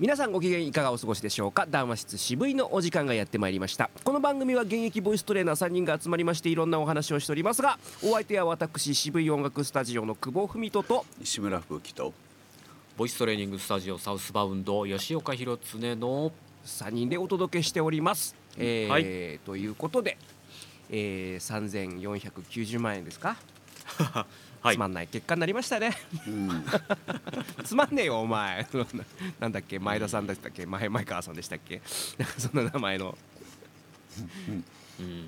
皆さんご機嫌いかがお過ごしでしょうか？談話室渋いのお時間がやってまいりました。この番組は現役ボイストレーナー3人が集まりましていろんなお話をしておりますがお相手は私渋い音楽スタジオの久保文人と西村風紀とボイストレーニングスタジオサウスバウンド吉岡弘恒の3人でお届けしております、えーはい。ということで、えー、3490万円ですか、はい。つまんない結果になりましたね。うん。つまんねえよお前。なんだっけ？前田さんでしたっけ？前前川さんでしたっけ？なんかそんな名前の。うん。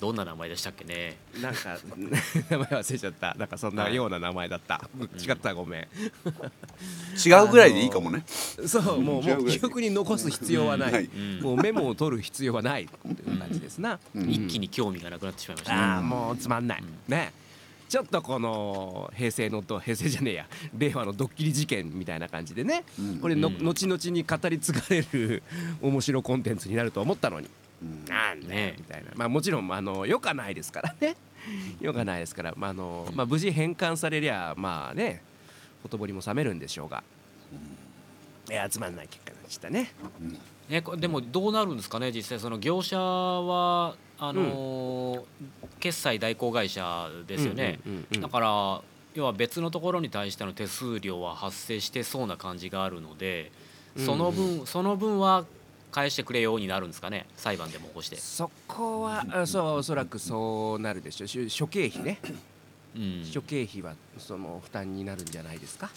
どんな名前でしたっけね？なんか 名前忘れちゃった。なんかそんなような名前だった、違ったごめん。違うぐらいでいいかもね。そうもうもう記憶に残す必要はない、もうメモを取る必要はないという感じですな、うん。一気に興味がなくなってしまいましたね。ああもうつまんない、ねちょっとこの平成のと平成じゃねえや。令和のドッキリ事件みたいな感じでね、うん。これの、うん。後々に語り継がれる面白コンテンツになると思ったのに。うん。なんねみたいな。まあもちろんあのよかないですからね。よかないですから、まああのまあ、無事返還されりゃまあねほとぼりも冷めるんでしょうが、いやつまんない結果でしたね。ねこでもどうなるんですかね実際その業者はあのー決済代行会社ですよね、うんうんうんうん。だから要は別のところに対しての手数料は発生してそうな感じがあるのでその分、その分は返してくれようになるんですかね裁判でも起こして、そこはあそうおそらくそうなるでしょう。し諸経費ね、うん、諸経費はその負担になるんじゃないですか？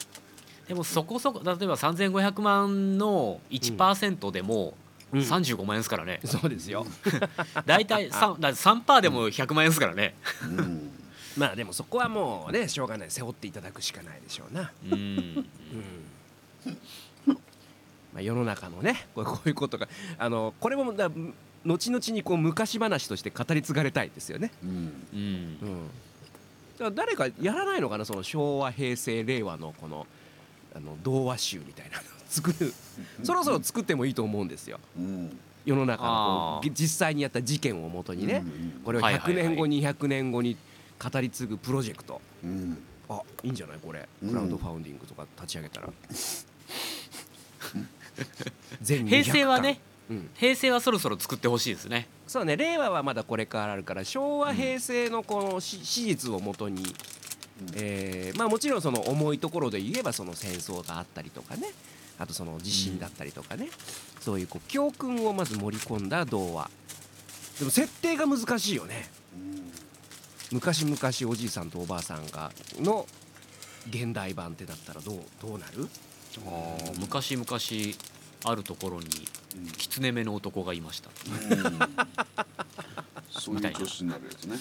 でもそこそこ例えば3500万の1%でもうん。35万円ですからね、そうですよ。大体 3, だ3%でも100万円ですからね、うん。まあでもそこはもうねしょうがない。背負っていただくしかないでしょうな。うん。うん。まあ、世の中のね こういうことがあのこれもだ後々にこう昔話として語り継がれたいですよね。うんうん。うん、だから誰かやらないのかなその昭和平成令和のこのあの童話集みたいなの作る。そろそろ作ってもいいと思うんですよ。うん。世の中の実際にやった事件をもとにね、うんこれを100はいはいはい。年後、200年後に語り継ぐプロジェクト。うん。あいいんじゃない？これ。うん。クラウドファウンディングとか立ち上げたら、全200平成はねうん、平成はそろそろ作ってほしいですね。そうね。令和はまだこれからあるから昭和平成のこのし史実をもとに、えーまあもちろんその重いところで言えばその戦争があったりとかねあとその地震だったりとかね、そういうこう教訓をまず盛り込んだ童話。でも設定が難しいよね。昔々おじいさんとおばあさんがの現代版ってだったらどうどうなる？昔々あるところに狐目の男がいました。うん。そういう年になるやつね。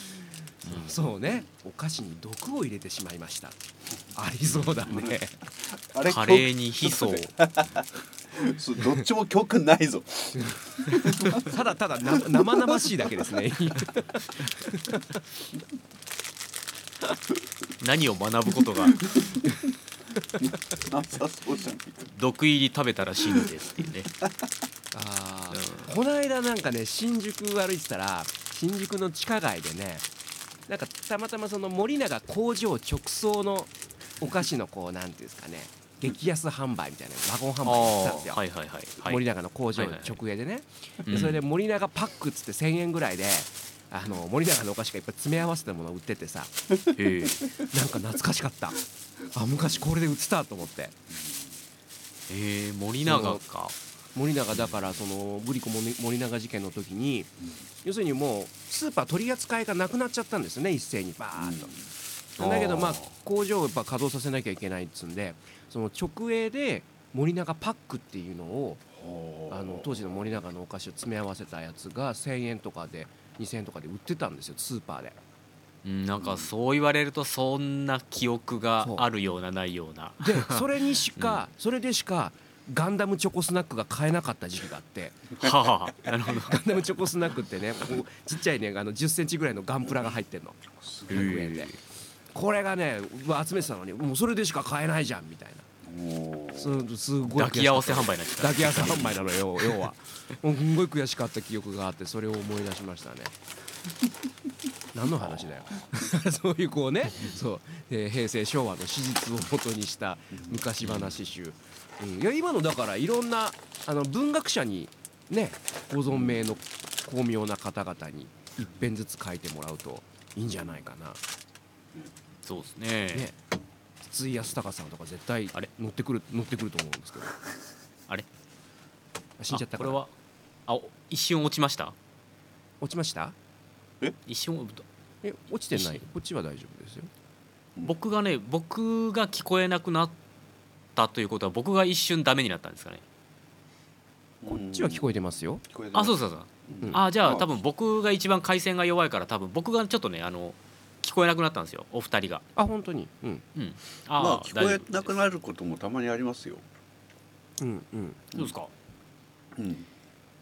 そうね。お菓子に毒を入れてしまいましたありそうだね。あれカレーにヒ素。を そうどっちも教訓ないぞ。ただただな生々しいだけですね。何を学ぶことが。毒入り食べたら死ぬですっていうね。あー。この間なんかね新宿歩いてたら新宿の地下街でねなんかたまたまその森永工場直送のお菓子のこうなんていうんですかね激安販売みたいなワゴン販売やってたんですよ、はいはいはいはい。森永の工場はいはい直営でね、うん。でそれで森永パックっつって1000円ぐらいであの森永のお菓子がいっぱい詰め合わせたものを売っててさなんか懐かしかった。あ昔これで売ってたと思って。へえ森永か。森永だからそのブリコ森森永事件の時に、要するにもうスーパー取り扱いがなくなっちゃったんですよね一斉にバーッと。うんだけどまあ工場をやっぱ稼働させなきゃいけないっつうんでその直営で森永パックっていうのをあの当時の森永のお菓子を詰め合わせたやつが1,000円とかで2,000円とかで売ってたんですよスーパーで。うんなんかそう言われるとそんな記憶があるようなないような。で それにしか、それでしかガンダムチョコスナックが買えなかった時期があって。はあなるほど。ガンダムチョコスナックってねこうちっちゃいねあの1 0ンチぐらいのガンプラが入ってんの。100円でこれがね集めてたのにもうそれでしか買えないじゃんみたいな。すすごい抱き合わせ販売になっちゃった抱き合わせ販売なのよ要は。もうすんごい悔しかった記憶があってそれを思い出しましたね。何の話だよ。そういうこうねそう、えー平成昭和の史実をもとにした昔話集、うん、いや今のだからいろんなあの文学者にねご存命の巧妙な方々に一編ずつ書いてもらうといいんじゃないかな。そうですね。ね。筒井康隆さんとか絶対あれ？乗ってくる乗ってくると思うんですけど。あれ？あ死んじゃったから。あこれは？あお一瞬落ちました？落ちました？一瞬え落ちてない？こっちは大丈夫ですよ。僕がね僕が聞こえなくなったということは僕が一瞬ダメになったんですかね。こっちは聞こえてますよ、聞こえてあそううそうそう。うん。あじゃああ。多分僕が一番回線が弱いから多分僕がちょっとねあの聞こえなくなったんですよお二人が。あ本当に？うん。うん。まあ聞こえなくるなることもたまにありますよ。うんうん。そうですか？うん。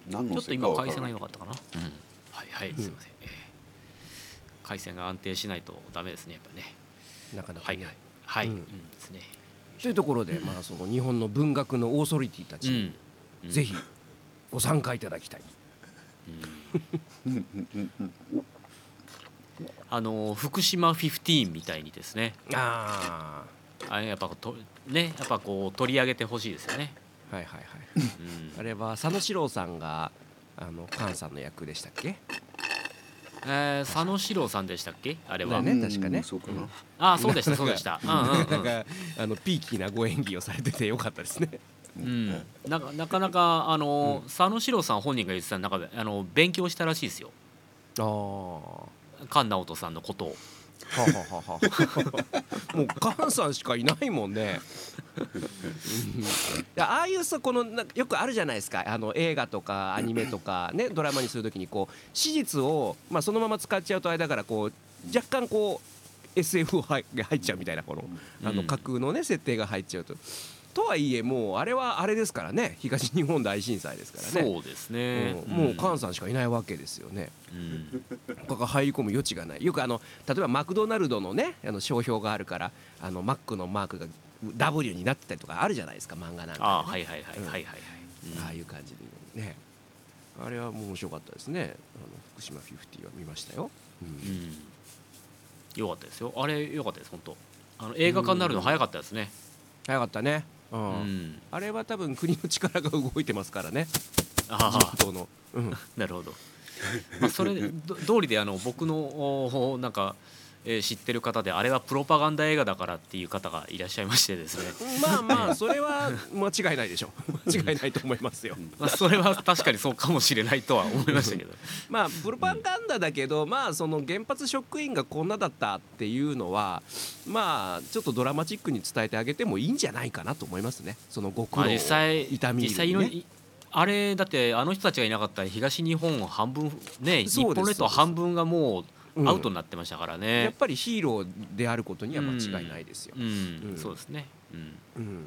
何ちょっとのせいか今回線がわかったかな、うん、はいはいすいません、えー。回線が安定しないとダメですねやっぱね。なかなかね、はいはい。はい、ううんんですね。というところで、まあ、その日本の文学のオーソリティたちに、うん。ぜひご参加いただきたい、うんうん。うん。うん。うんあの福島15みたいにですね。ああれやっぱとねやっぱこう取り上げてほしいですよね、あはいはいはい。うん。あれは佐野史郎さんがあの菅さんの役でしたっけ？えー佐野史郎さんでしたっけ？あれは、だね確かね。うんそうかな。あそうでしたそうでした。うんうんなんうん。かあのピーキーなご演技をされててよかったですね。うん、なかなかなかあの、佐野史郎さん本人が言ってた中であの勉強したらしいですよ。ああは菅直人さんのことを。ははは もう菅さんしかいないもんね。ああいうさこのよくあるじゃないですか。あの映画とかアニメとかねドラマにするときにこう史実を、まあ、そのまま使っちゃうとあれだからこう若干こう SF が入っちゃうみたいなこのあのうん。架空のね設定が入っちゃうと。とはいえもうあれはあれですからね。東日本大震災ですからね。そうですね、うん。もう菅さんしかいないわけですよね。うん。他が入り込む余地がない。よくあの例えばマクドナルドのねあの商標があるからあのマックのマークが W になってたりとかあるじゃないですか。漫画なんかでね、ああはいはいはい。うん。はいはいはい、うん。ああいう感じでね。あれはもう面白かったですね。あの福島50は見ましたよ、うん。うん。よかったですよ。あれよかったです本当。あの映画化になるの早かったですね。早かったね、うん。うん、あれは多分国の力が動いてますからね。あ自あ民党の、うん、なるほど、まあ、それ通りであの僕のおなんか、えー知ってる方であれはプロパガンダ映画だからっていう方がいらっしゃいましてですね。まあまあそれは 間違いないでしょう。間違いないと思いますよ。まあそれは確かにそうかもしれないとは思いましたけど。まあプロパガンダだけど、まあその原発職員がこんなだったっていうのはまあちょっとドラマチックに伝えてあげてもいいんじゃないかなと思いますね。そのご苦まあ労を実際痛み実際のいあれだってあの人たちがいなかったら東日本半分ね日本列島半分がもううんアウトになってましたからやっね。ぱりヒーローであることには間違いないですよう。ん、うんそうですね。うんうん、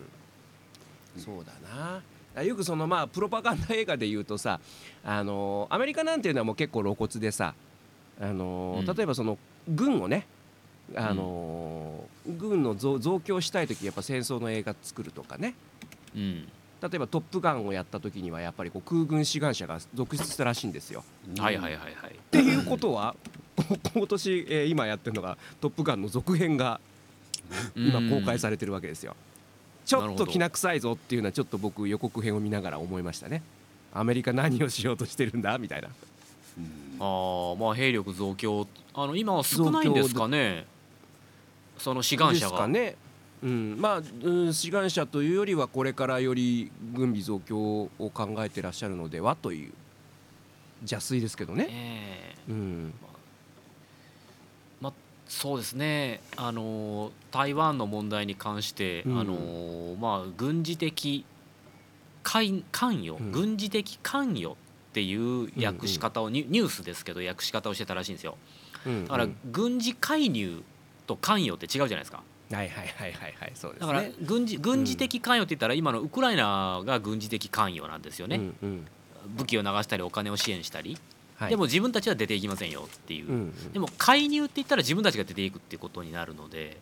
そうだなあよくそのまあプロパガンダ映画で言うとさあのアメリカなんていうのはもう結構露骨でさあのうん例えばその軍をねあの軍の増増強したい時やっぱ戦争の映画作るとかねうん、例えば「トップガン」をやった時にはやっぱりこう空軍志願者が続出したらしいんですよ。はいはいはいはい。っていうことはこ今年、えー今やってるのが「トップガン」の続編が今公開されてるわけですよ。ちょっときな臭いぞっていうのはちょっと僕予告編を見ながら思いましたね。アメリカ何をしようとしてるんだみたいな。うんああまあ兵力増強あの今は少ないんですかね。その志願者が。ね。うん、まあ、うん、志願者というよりはこれからより軍備増強を考えてらっしゃるのではという邪推ですけどね。ええうん、まあそうですね。あの台湾の問題に関して、うん。あのまあ軍事的関関与、うん。軍事的関与っていう訳し方を、ニュニュースですけど訳し方をしてたらしいんですよ。うん、だからうん。軍事介入と関与って違うじゃないですか。はいはいはいはいはい。そうですね。だから軍事軍事的関与って言ったら今のウクライナが軍事的関与なんですよね、うんうん。武器を流したりお金を支援したり、はい、でも自分たちは出ていきませんよっていう、うんうん、でも介入って言ったら自分たちが出ていくっていうことになるので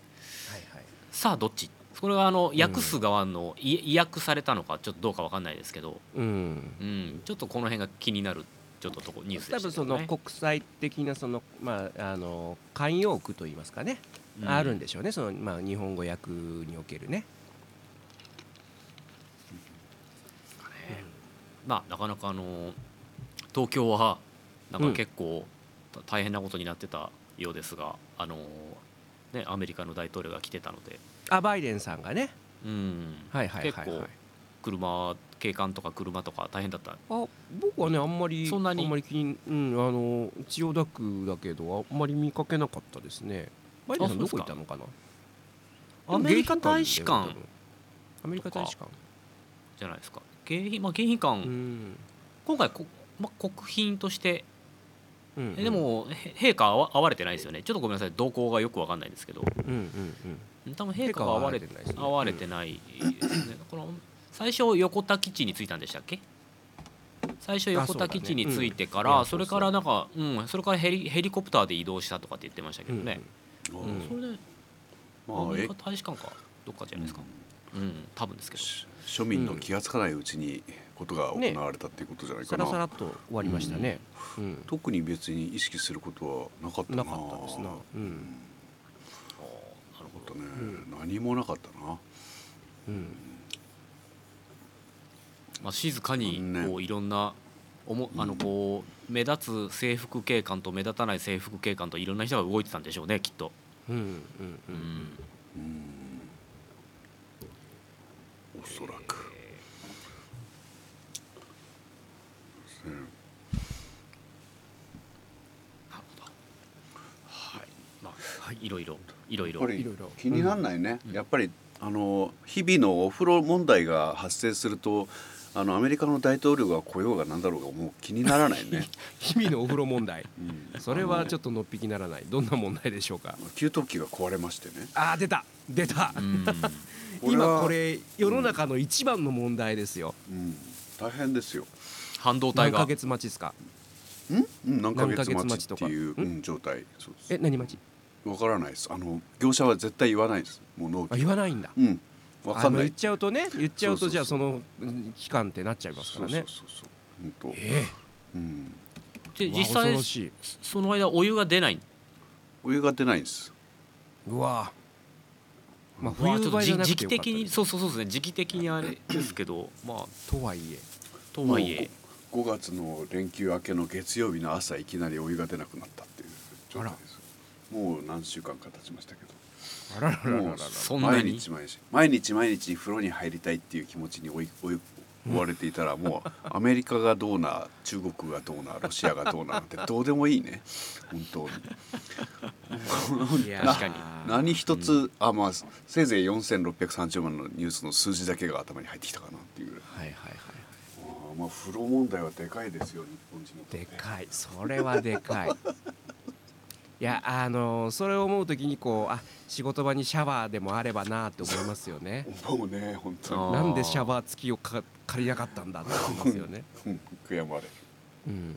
はいはい。さあどっち？これはあの訳す側の、い意訳されたのかちょっとどうかわかんないですけど、うん。うん、ちょっとこの辺が気になるちょっととこニュースで多分その国際的なそのまああの慣用句といいますかね、うん。あるんでしょうね。そのまあ日本語訳におけるね。まあなかなかあの東京はなんか結構た大変なことになってたようですが、あのねアメリカの大統領が来てたので、あバイデンさんがね。うん、はいはいはい車警官とか車とか大変だった。あ僕はねあんまりそんなに？あんまり気にうんあの千代田区だけどあんまり見かけなかったですね。バイデンさんどこ行ったのかな？アメリカ大使館アメリカ大使館。じゃないですか。迎賓まあ迎賓館、うん。今回こ、まあ、国賓としてうんえで、もへ陛下は会われてないですよね。ちょっとごめんなさい動向がよくわかんないんですけど、うんうんうん。多分陛下が会われ陛下は会われてないですね会われてないですね。この最初横田基地に着いたんでしたっけ？最初横田基地に着いてから、それからなんか、うん、それからヘリヘリコプターで移動したとかって言ってましたけどね。あうんそれでまあえアメリカ大使館かどっかじゃないですか。うん、多分ですけど。し庶民の気がつかないうちにことが行われたっていうことじゃないかな、さらさらっと終わりましたね。うん。特に別に意識することはなかったななかったですな。うん。なるほど。ね、う何もなかったなうん。まあ静かにねこういろんなおもあのこう目立つ制服警官と目立たない制服警官といろんな人が動いてたんでしょうねきっと。うんうんううんん。うんおそらく、ねなるほど。はい。まあはいいろいろいろいろ気にならないね、やっぱりあの日々のお風呂問題が発生するとあのアメリカの大統領が来ようがなんだろうがもう気にならないね、日々のお風呂問題。うんそれはちょっっとのっぴきならない。どんな問題でしょうか？と給湯器が壊れましてねあー出た出た。うん。今これ世の中の一番の問題ですよ。うん大変ですよ半導体が。何ヶ月待ちですか？ん、うん、何ヶ月月待待ちとかちっていう、んうん、状態そうですえ何待ち？わからないです。あの業者は絶対言わないです。もう納あ期言わないんだ。うん。わかんない。言っちゃうとね言っちゃうとじゃあそのうん期間ってなっちゃいますからね。そうそうそう本当。えうん。えうわで実際。その間お湯が出ない。お湯が出ないんです。うわ。まあ冬場じゃじ時期的にそうそうそうですね。時期的にあれですけどまあ。とはいえ。とはいえ。5月の連休明けの月曜日の朝いきなりお湯が出なくなったっていう状態ですもう何週間か経ちましたけど。あらららららもうら。そんなに？毎日毎日毎日毎日風呂に入りたいっていう気持ちに追い追い追われていたらもうアメリカがどうな中国がどうなロシアがどうななんてどうでもいいね。本当に。いや確かに何一つ、あまあせいぜい4630万のニュースの数字だけが頭に入ってきたかなっていう。ぐらいはいはいはい。あーまあ風呂問題はでかいですよ日本人のでかい。それはでかいいやあのそれを思う時にこうあ仕事場にシャワーでもあればなって思いますよね。もうね本当に。なんでシャワー付きをか借りなかったんだって思いますよね。うん悔やまれる。うん、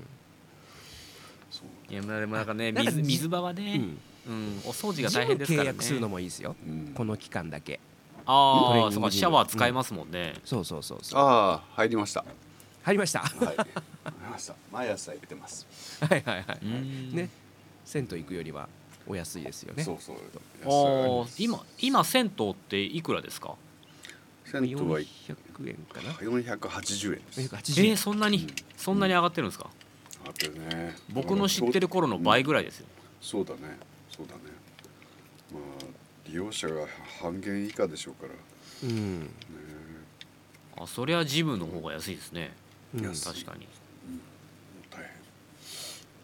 そういやまあでもなんかね水水場はうね、ん、うん、お掃除が大変ですからね。契約するのもいいですよ。うん。この期間だけ。ああそうかシャワー使えますもんね、そうそうそうそう。ああ入りました。入りました？はい。入りました。毎朝行ってます。はいはいはい、うん。ね銭湯行くよりはお安いですよね。そうそう。あー今今銭湯っていくらですか？銭湯は400円かな。480円。ですえ480円。ー、そんなにそんなに上がってるんですか？あってね。僕の知ってる頃の倍ぐらいですよ、そうだね。そうだね。まあ利用者が半減以下でしょうから。うん、ね。あそりゃジムの方が安いですね。うん。確かに。大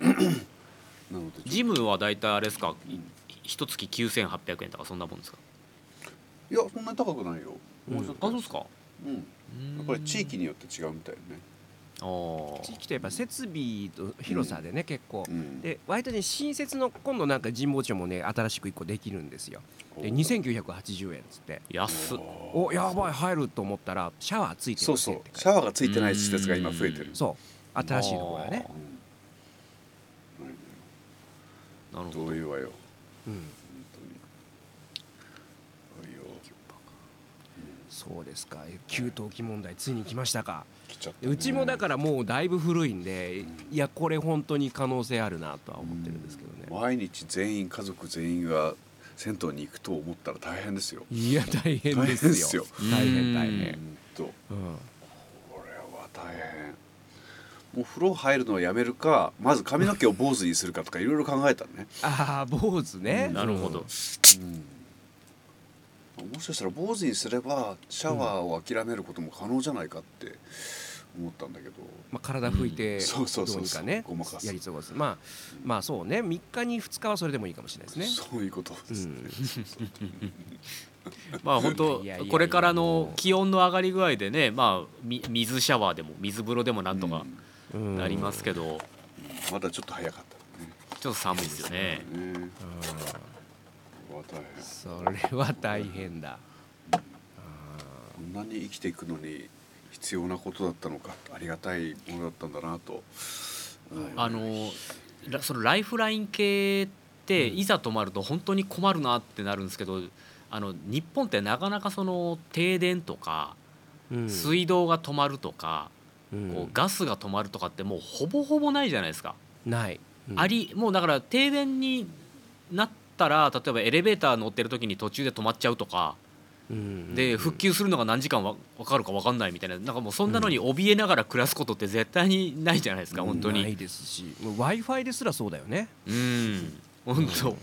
変。なのでジムは大体あれですか？い一月9800円とかそんなもんですか？いやそんなに高くないよ。もうちょっと。あそうですか？うん。やっぱり地域によって違うみたいよね地域とやっぱ設備と広さでね、結構。うん。で割とね新設の今度なんか神保町もね新しく1個できるんですよ。でお2980円っつって。安っ。おやばい入ると思ったらシャワーついてそうそう。シャワーがついてない施設が今増えてる。そう。新しいところがねなるほど。どういうわよ。うん。そうですか。給湯器問題ついに来ましたか。来ちゃったね。うちもだからもうだいぶ古いんでいやこれ本当に可能性あるなとは思ってるんですけどね。毎日全員家族全員が銭湯に行くと思ったら大変ですよ。いや大変大ですよ。大変大うん変。ほんと。うんもう風呂入るのをやめるかまず髪の毛を坊主にするかとかいろいろ考えたね、ああ坊主ね。なるほど。うん、もしかしたら坊主にすればシャワーを諦めることも可能じゃないかって思ったんだけど、まあ、体拭いてうん。そうそうどそうう。そうにかねごまかす。やり過ごす。まあまあそうね。3日に2日はそれでもいいかもしれないですね。そういうことです、うん。まあ本当これからの気温の上がり具合でねまあみ水シャワーでも水風呂でもなんとかうんなりますけど。まだちょっと早かった。ねちょっと寒いですよね。ねうん。これは大変それは大変だこんなに生きていくのに必要なことだったのかありがたいものだったんだなと。あのラそのライフライン系っていざ止まると本当に困るなってなるんですけどあの日本ってなかなかその停電とかうん。水道が止まるとかうんこうガスが止まるとかってもうほぼほぼないじゃないですか。ない、うん。ありもうだから停電になったら例えばエレベーター乗ってる時に途中で止まっちゃうとかうん。で復旧するのが何時間わ分かるか分かんないみたいななんかもうそんなのに怯えながら暮らすことって絶対にないじゃないですか本当に。ないですし w i f i ですらそうだよね。うん。本当。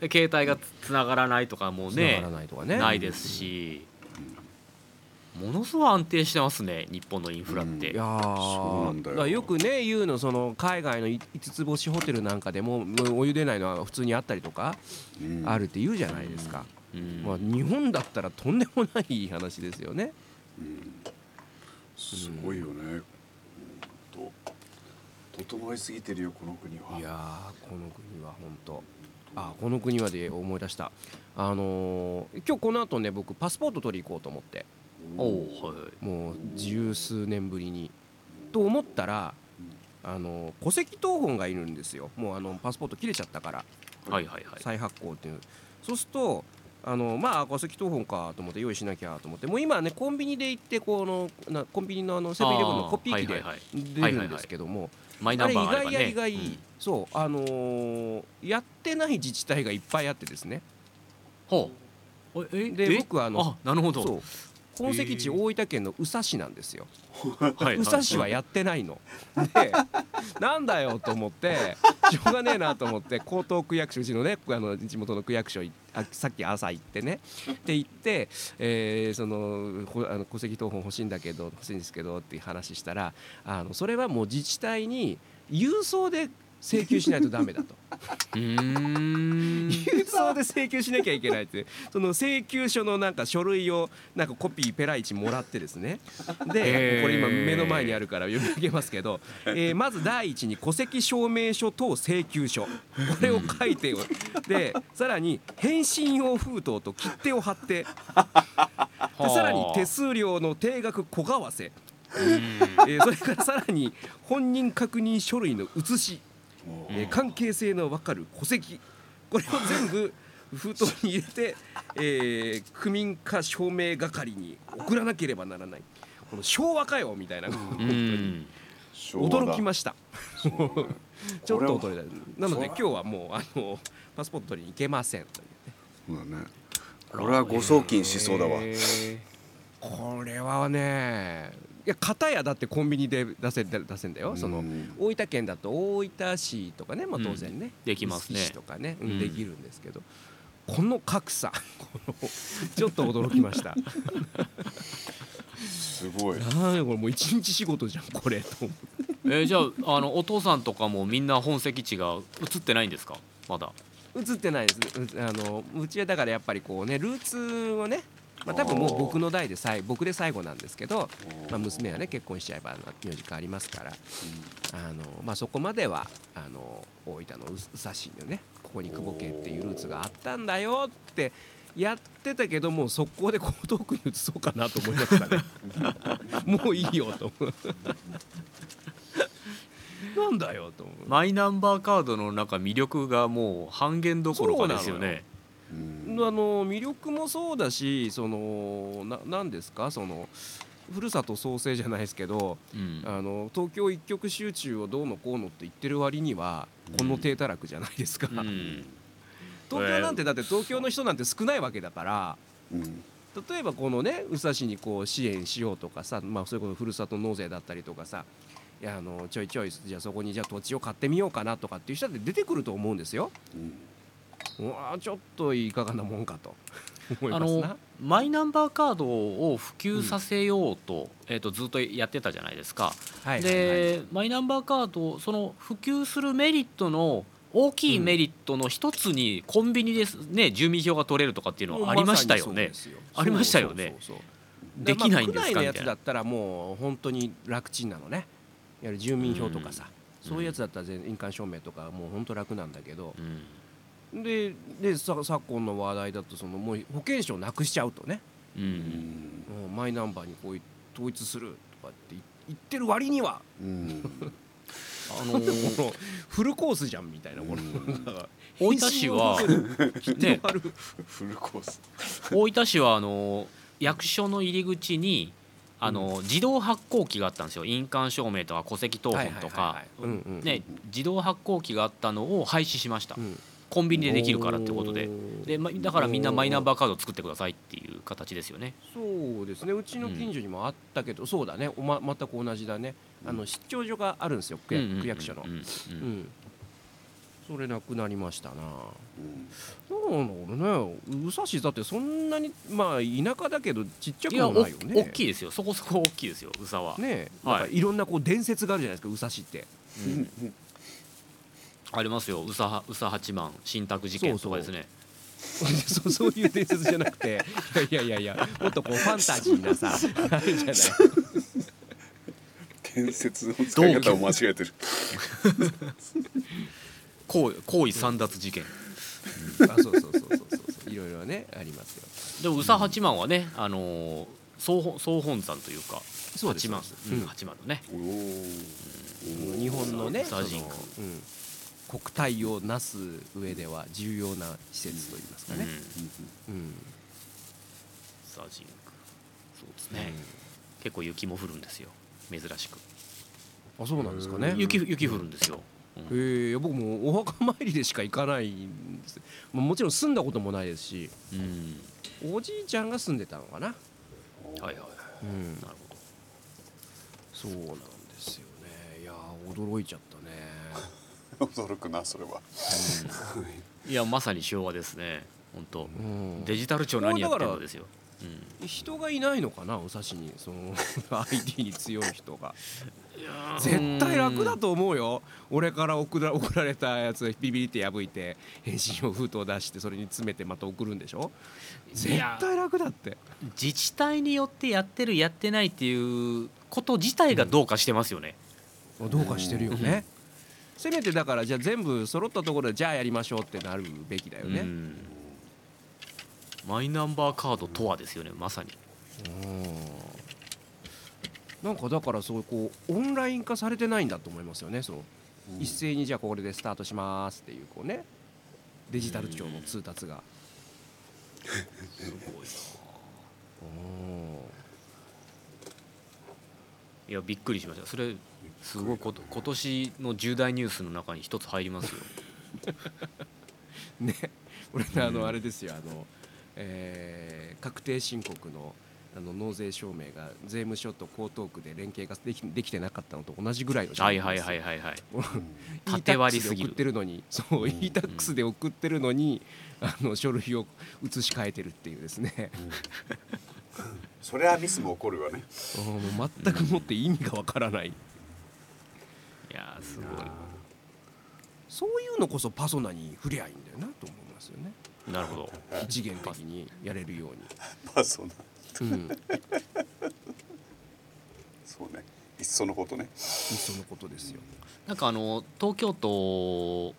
で携帯がつつながらないとかもね繋がらないとかね。ないですしものすごい安定してますね日本のインフラって。いやー。そうなんだよ。よくね言うのその海外の5つ星ホテルなんかでももうお湯出ないのは普通にあったりとかうん。あるって言うじゃないですか、うん。まあ、日本だったらとんでもない話ですよね。うん。すごいよね、ほんと。整いすぎてるよこの国は。いやーこの国は本当あこの国はで思い出した。あのー今日この後ね僕パスポート取り行こうと思ってもう十数年ぶりに。と思ったらあの戸籍謄本がいるんですよ。もうあのパスポート切れちゃったから。はいはいはい。再発行っていう。そうするとあのまあ戸籍謄本かと思って用意しなきゃと思って。もう今ねコンビニで行ってこのなコンビニのあのセブンイレブンのコピー機で出るんですけども。マイナンあれ意バーあればね。外や意外、そうあのーやってない自治体がいっぱいあってですね。ほう。えで僕はあのあなるほど。そう本籍地大分県の宇佐市なんですよ。はい宇佐市はやってないの。でなんだよと思ってしょうがねえなと思って江東区役所うちのねあの地元の区役所いあさっき朝行ってね。で行って、えーそのほあの戸籍謄本欲しいんだけど欲しいんですけどっていう話したらあのそれはもう自治体に郵送で請求しないとダメだと。郵送で請求しなきゃいけないってその請求書のなんか書類をなんかコピーペライチもらってですね。でこれ今目の前にあるから読み上げますけど、えーまず第一に戸籍証明書等請求書。これを書いてでさらに返信用封筒と切手を貼って。でさらに手数料の定額小為替、えーそれからさらに本人確認書類の写しえー関係性の分かる戸籍。これを全部 封筒に入れて、えー区民化証明係に送らなければならない。この昭和かよみたいな、本当うに。ん驚きました。ちょっと驚いた。なので今日はもうあのパスポート取りに行けません。というね。そうだねこれは誤送金しそうだわ。えーこれはねいや片やだってコンビニで出せ出せんだよ。そのうん大分県だと大分市とかね、まあ、当然ね、できますね。市とかね、うん。うんできるんですけど。この格差。このちょっと驚きました。すごい。なんでこれもう一日仕事じゃんこれと思えーじゃああのお父さんとかもみんな本籍地が移ってないんですか？まだ。映ってないです。うあのうちはだからやっぱりこうねルーツをねまあ、多分もう僕の代で最僕で最後なんですけど、まあ、娘はね結婚しちゃえば名字変わりますからあの、まあ、そこまではあの大分の宇佐市のねここに久保家っていうルーツがあったんだよってやってたけどもう速攻で江東区に移そうかなと思いましたね。もういいよと思う。なんだよと思う。マイナンバーカードのなんか魅力がもう半減どころかですよね。うんあの魅力もそうだしそのななんですか？そのふるさと創生じゃないですけどうん。あの東京一極集中をどうのこうのって言ってる割にはこの低たらくじゃないですか、うん。東京なんてだって東京の人なんて少ないわけだからうん。例えばこのね宇佐市にこう支援しようとかさ、まあ、そういうことふるさと納税だったりとかさいやあのちょいちょいじゃあそこにじゃあ土地を買ってみようかなとかっていう人だって出てくると思うんですよ。ちょっといかがなもんかと。あの。マイナンバーカードを普及させようと,、えー、とずっとやってたじゃないですか。はいはいはい。でマイナンバーカードその普及するメリットの大きいメリットの一つにコンビニですね住民票が取れるとかっていうのはありましたよね。ありましたよね。できないんですか？まやつだったらもう本当に楽ちんなのね。いわゆる住民票とかさ、うん。そういうやつだったら全印鑑証明とかもう本当楽なんだけど。う、んででさ昨今の話題だとそのもう保険証なくしちゃうとね。ううん。んもうマイナンバーにこうい統一するとかって言ってる割には。うん。あのーフルコースじゃんみたいな。このうん大分市は ね。フルコース。大分市はあの役所の入り口にあの自動発行機があったんですよ。印鑑証明とか戸籍謄本とか。自動発行機があったのを廃止しました。うんコンビニでできるからってことで。でまだからみんなマイナンバーカードを作ってくださいっていう形ですよね。そうですね。うちの近所にもあったけど、そうだね。おま全く同じだね。あの出張所があるんですよ区役所のうんうんううん。ん。それなくなりましたな。うん。なんだろうね。宇佐市だってそんなにまあ田舎だけどちっちゃくもないよね。大きいですよ。そこそこ大きいですよ宇佐は、ねはい。いろんなこう伝説があるじゃないですか宇佐市って。うんありますよ。宇佐宇佐八幡信託事件とかですね。そうそういう伝説じゃなくて。いやいやいやもっとこうファンタジーなさあるじゃない？伝説の使い方を間違えてる。行行為散奪事件。あそうそうそうそうそうそう。いろいろねありますよ。でも宇佐八幡はね、あのー総本総本山というかそう八幡そうん八幡のね。おー日本のね宇佐神宮そのうん国体をなす上では重要な施設といいますかね、うん。うん。宇佐神宮そうですね、結構雪も降るんですよ。珍しく。あそうなんですかね。雪雪降るんですよ、うん。ええ僕もお墓参りでしか行かないんです。まあもちろん住んだこともないですし。うん。おじいちゃんが住んでたのかな。はいはいはい。うん。なるほそうなんですよね。いやー驚いちゃった。ね驚くなそれは。ど、いやまさに昭和ですね。本当。うん。デジタル庁何やってんの？ですよ、うん。人がいないのかな？宇佐市にその IT に強い人が。絶対楽だと思うよ。俺から送ら送られたやつビビリって破いて返信用封筒出してそれに詰めてまた送るんでしょ？絶対楽だって。自治体によってやってるやってないっていうこと自体がどうかしてますよね、どうかしてるよねせめてだからじゃあ全部揃ったところでじゃあやりましょうってなるべきだよね。うんマイナンバーカードとはですよねまさに。うん。なんかだからそうこうオンライン化されてないんだと思いますよね。その一斉にじゃあこれでスタートしますっていうこうね。デジタル庁の通達が。すごいうんいやびっくりしました。それすごいこと今年の重大ニュースの中に一つ入りますよ。ね。俺ねあのあれですよあの、えー確定申告のあの納税証明が税務署と江東区で連携ができできてなかったのと同じぐらいのはいはいはいいはいはい。縦 e 割りすぎる。送ってるのにそう e-tax で送ってるのにあの書類を移し替えてるっていうですね。それはミスも起こるわね。もう全くもって意味がわからないすごそういうのこそパソナに振りゃいいんだよなと思いますよね。いなるほど。一元的にやれるよう パーソナ。に、うん、いっそうね。いっそのことね。そのことですよ。なんかあの東京都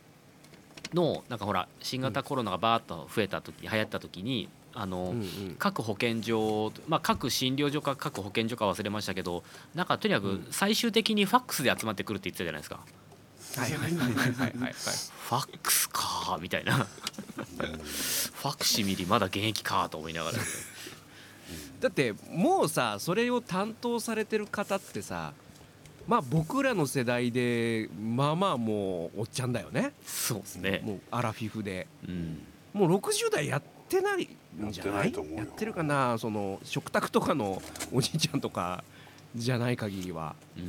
のなんかほら新型コロナがバーッと増えた時流行った時にあの、うんうん。各保健所、まあ、各診療所か各保健所か忘れましたけどなんかとにかく最終的にファックスで集まってくるって言ってたじゃないですか、はい。はい。はい。はい。はい。はい。ファックスかみたいな。ファクシミリまだ現役かと思いながら。だってもうさそれを担当されてる方ってさまあ僕らの世代でまあまあもうおっちゃんだよね。そうですね。もうアラフィフで。うん。もう60代やってないんじゃない？やってないと思うよ。やってるかな？その食卓とかのおじいちゃんとかじゃない限りは。う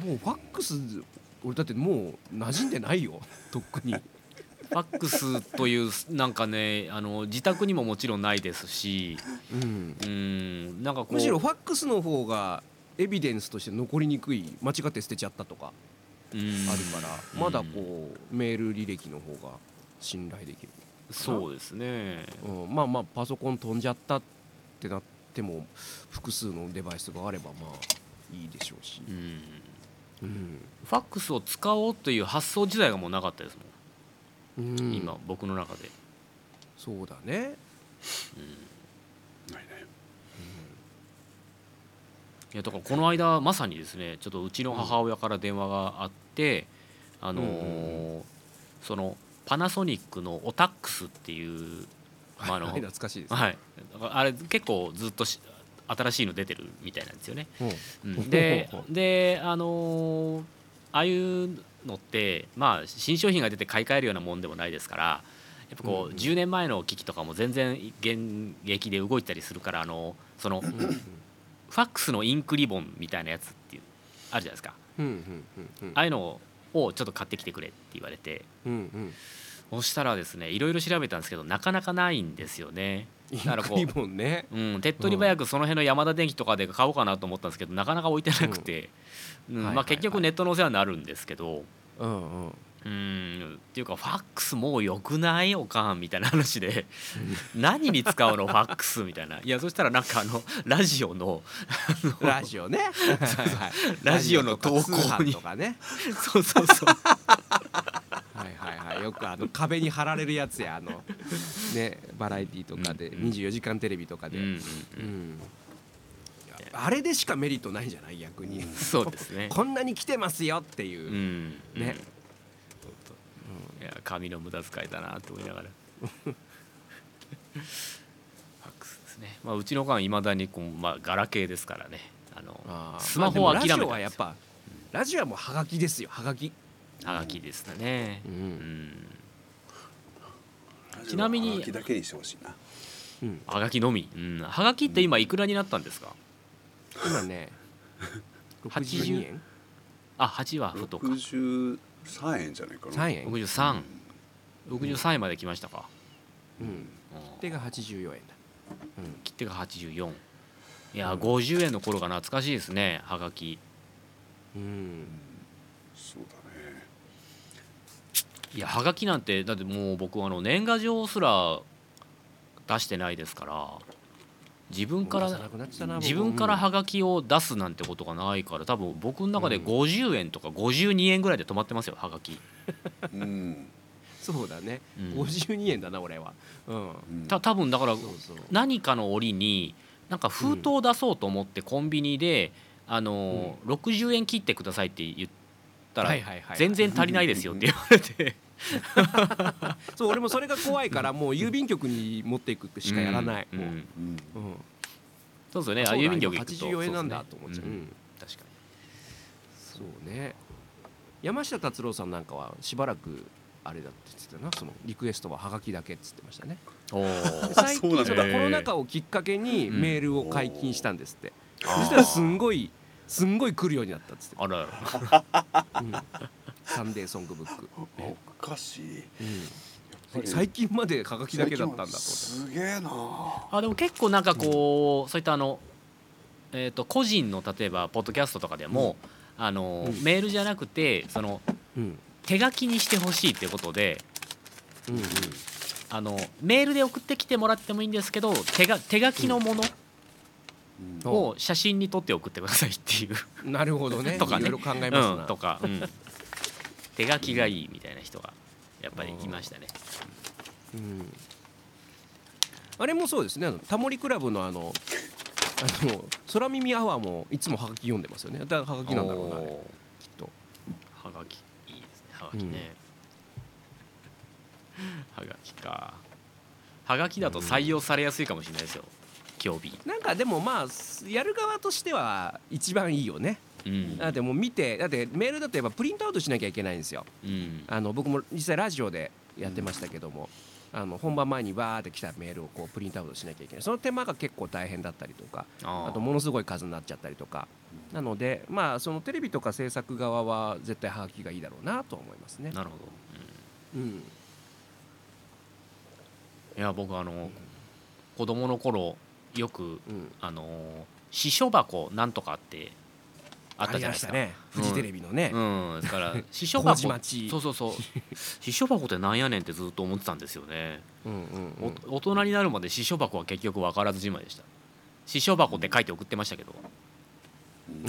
ん。もうファックス俺だってもう馴染んでないよ。とっくに。ファックスというなんかねあの自宅にももちろんないですし。うん。うん。なんかこう。むしろファックスの方がエビデンスとして残りにくい間違って捨てちゃったとかうん。あるからまだこうメール履歴の方が信頼できる、そうですね。うん、まあまあパソコン飛んじゃったってなっても複数のデバイスがあればまあいいでしょうし。う、ん。うんファックスを使おうという発想自体がもうなかったですもん、うん。今僕の中で、そうだね。ないねい。やだからこの間まさにですねちょっとうちの母親から電話があって、あのそのパナソニックのオタックスっていう、まああのはい懐かしいですね、はい、あれ結構ずっとし新しいの出てるみたいなんですよね。う。ん。うんでであのーああいうのってまあ新商品が出て買い替えるようなもんでもないですからやっぱこうんう10年前の機器とかも全然現役で動いたりするからあのそのファックスのインクリボンみたいなやつっていうあるじゃないですか。うんうんうんうん。ああいうのをちょっと買ってきてくれって言われて。うんうんそしたらですねいろいろ調べたんですけどなかなかないんですよね。インだからこうね。うん、手っ取り早くその辺のヤマダ電機とかで買おうかなと思ったんですけどなかなか置いてなくて、結局ネットのお世話になるんですけど、うんうんうん。っていうかファックスもうよくない？おかんみたいな話で。何に使うのファックスみたいな。いやそしたらなんかあのラジオのラジオね。はいはい。ラジオの投稿に。とかね。そうそうそう。はいはいはい。よくあの壁に貼られるやつやあのねバラエティーとかでうんうん。24時間テレビとかで。うんうんうん。あれでしかメリットないんじゃない？逆に。うん。そうですね。こんなに来てますよっていう。うん。ね。い紙の無駄遣いだなと思いながら。ファックスですね、まあ、うちの間いまだにこう、まあ、ガラケーですからね。あのスマホは諦めた、ラジオはやっぱ、うん、ラジオはもうはがきですよ。はがき。はがきですね、うん、うん、ちなみにはがきだけにしてほしいな、のみ、はがきって今いくらになったんですか、今ね 80円。あ八8は太か。3円じゃないかな。3円？6363、63円まで来ましたか、うん、切手が84円だ、うん、切手が84いや、うん、50円の頃が懐かしいですねはがき。うん。そうだね。いやはがきなんてだってもう僕あの年賀状すら出してないですから。自分から自分からはがきを出すなんてことがないから多分僕の中でうん。50円とか52円ぐらいで止まってますよはがき、うん。そうだね。うん。52円だな俺は。うん。うんた多分だから何かの折になんか封筒を出そうと思ってコンビニで、あのー60円切ってくださいって言ったら全然足りないですよって言われて そう俺もそれが怖いからもう郵便局に持っていくしかやらない、うんうんそうですよね。あ郵便局行くと。84円なんだと思っちゃう、うん。確かそうね。山下達郎さんなんかはしばらくあれだって言ってたな。そのリクエストははがきだけっつってましたね。最近そのコロナ禍をきっかけにうんメールを解禁したんですって、そしたらすんごいすんごい来るようになったっつって、あらら。うんサンデーソングブック、おかしい。うん、最近まではがきだけだったんだと思って。すげえな。あでも結構なんかこう、そういったあの、えー、と個人の例えばポッドキャストとかでも、あのうん。メールじゃなくてそのうん。手書きにしてほしいっていうことでうんうん。あのメールで送ってきてもらってもいいんですけど手が手書きのものうん。を写真に撮って送ってくださいっていう、なるほどね。とかね。いろいろ考えますな、うん、とか、うん、手書きがいいみたいな人がやっぱりいましたね。うん。あれもそうですね。あのタモリクラブのあのあの空耳アワーもいつもはがき読んでますよね。だからはがきなんだろうなきっと。はがきいいですね。はがきね、はがきか。はがきだと採用されやすいかもしれないですよ。競技なんかでもまあやる側としては一番いいよねうん。だってもう見てだってメールだとやっぱプリントアウトしなきゃいけないんですよ。うん。あの僕も実際ラジオでやってましたけども、あの本番前にバーって来たメールをこうプリントアウトしなきゃいけない。その手間が結構大変だったりとかああとものすごい数になっちゃったりとか。なのでまあそのテレビとか制作側は絶対ハガキがいいだろうなとは思いますね。なるほど、うん、うん。いや僕あの子供の頃よくうん、あの支所箱なんとかってあったじゃないですか。ね。フジテレビのね、うん、だから 支所麹箱町。そうそうそう。支所箱ってなんやねんってずっと思ってたんですよね、うんうんうん。お大人になるまで支所箱は結局分からずじまいでした。支所箱って書いて送ってましたけど。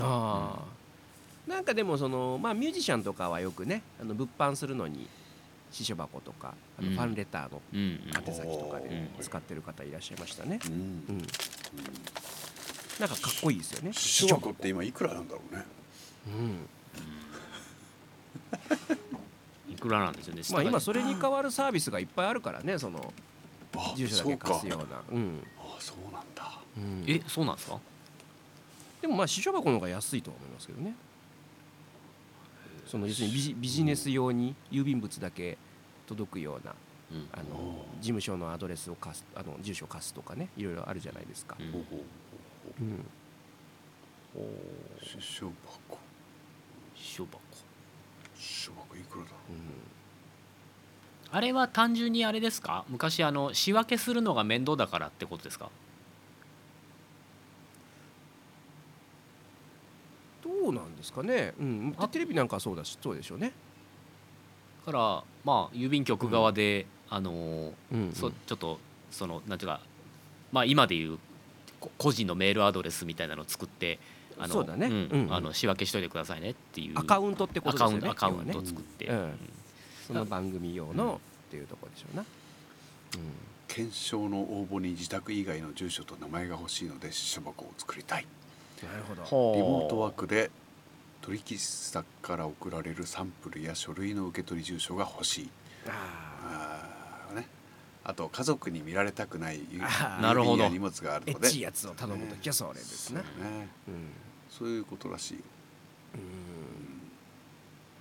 ああ。なんかでもそのまあミュージシャンとかはよくねあの物販するのに支所箱とかあのうん。ファンレターのうんうん。宛先とかでうん。使ってる方いらっしゃいましたね。うん。うん、なんかかっこいいですよね。支所箱って今いくらなんだろうね。うん、いくらなんですよねまあ今そそれに代わるサービスがいっぱいあるからね、そのあ住所だけ貸すような。うん。あそうなんだ。うん。えそうなんですか？でもまあ支所箱の方が安いとは思いますけどね。その要するにビジビジネス用に郵便物だけ届くようなうん。あの事務所のアドレスを貸すあの住所を貸すとかねいろいろあるじゃないですか。うん。ほうほううん。支所箱。支所箱。支所箱いくらだ？あれは単純にあれですか？昔あの仕分けするのが面倒だからってことですか？どうなんですかね？うん、あ。テレビなんかはそうだしそうでしょうね。だからまあ郵便局側で、あのーうんそちょっとそのなんていうかまあ今でいうこ個人のメールアドレスみたいなのを作ってあのそうだね。んうんうん。あの仕分けしといてくださいねっていう。アカウントってことですよね。アカウントアカウント要はねを作って、うん。その番組用のっていうところでしょうな。検証の応募に自宅以外の住所と名前が欲しいので支所箱を作りたい。うん、なるほど。リモートワークで取引先から送られるサンプルや書類の受け取り住所が欲しい。ああーねあと家族に見られたくないなるほど。郵便や荷物があるーエので。ッチいやつを頼むときはそれですな。そうね。うん。そういうことらしいよ、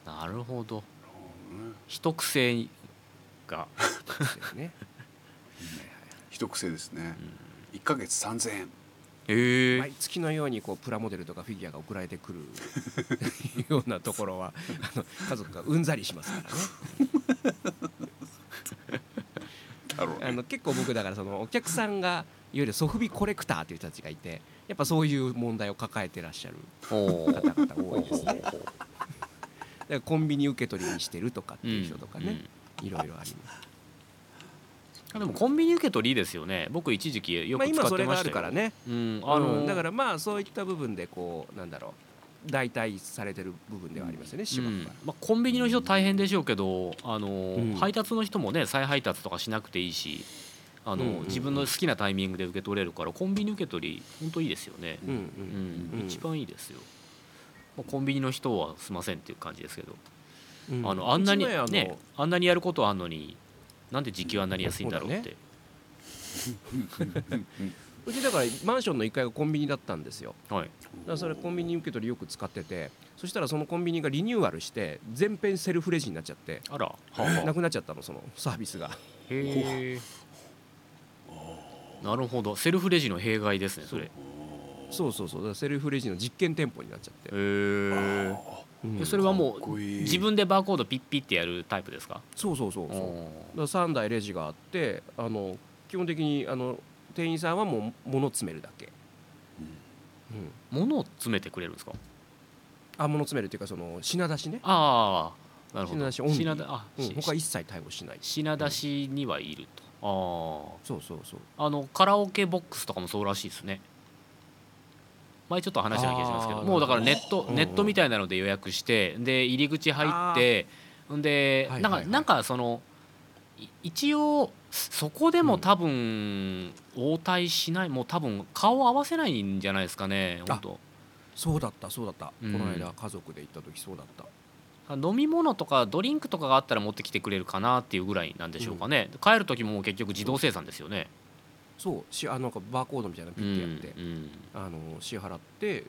うん。なるほど。うん一癖が、ですよね。一癖ですね、一ヶ月3000円。へえ毎月のようにこうプラモデルとかフィギュアが送られてくる ようなところはあの家族がうんざりしますからね。だろうね。あの結構僕だからそのお客さんがいわゆるソフビコレクターという人たちがいてやっぱそういう問題を抱えてらっしゃる方々多いですね。だからコンビニ受け取りにしてるとかっていう人とかね、いろいろあります。でもコンビニ受け取りですよね。僕一時期よまあく使今それがってましたよ、あるからね。うん。ああののだからまあそういった部分でこうなんだろう代替されてる部分ではありますよね、芝うん。まあ、コンビニの人大変でしょうけどあの、ん。配達の人もね再配達とかしなくていいしあの、うんうんうん。自分の好きなタイミングで受け取れるからコンビニ受け取り本当いいですよね、うんううん一番いいですよ、まあ、コンビニの人はすいませんっていう感じですけど、うん。あのあんなにねあんなにやることあんのになんで時給あんなに安いんだろうって、うちだからマンションの1階がコンビニだったんですよ。はい。だからそれコンビニ受け取りよく使っててそしたらそのコンビニがリニューアルして全編セルフレジになっちゃってあら。は なくなっちゃったのそのサービスが。へえなるほど。セルフレジの弊害ですねそれ。へそうそうそう。だからセルフレジの実験店舗になっちゃって、えうんそれはもう自分でバーコードピッピッてやるタイプですか？そうそうそうそう。だかおら3台レジがあってあの基本的にあの店員さんはもう物詰めるだけ、うん、物を詰めてくれるんですか？あ物詰めるっていうかその品出しね、ああなるほど。品出しオンリー。品出あ、うん、し他一切対応しない。品出しにはいると。そうそうそう。あああのカラオケボックスとかもそうらしいですね。前ちょっと話した気がしますけど。もうだからネットネットみたいなので予約してで入り口入ってんでなんかなんかそのい一応そこでも多分応対しないもう多分顔合わせないんじゃないですかね本当。そうだったそうだった、うん。この間家族で行った時そうだった。飲み物とかドリンクとかがあったら持ってきてくれるかなっていうぐらいなんでしょうかね、帰る時も結局自動生産ですよね。そうしあなんかバーコードみたいなのピッてやって、うん。あの支払って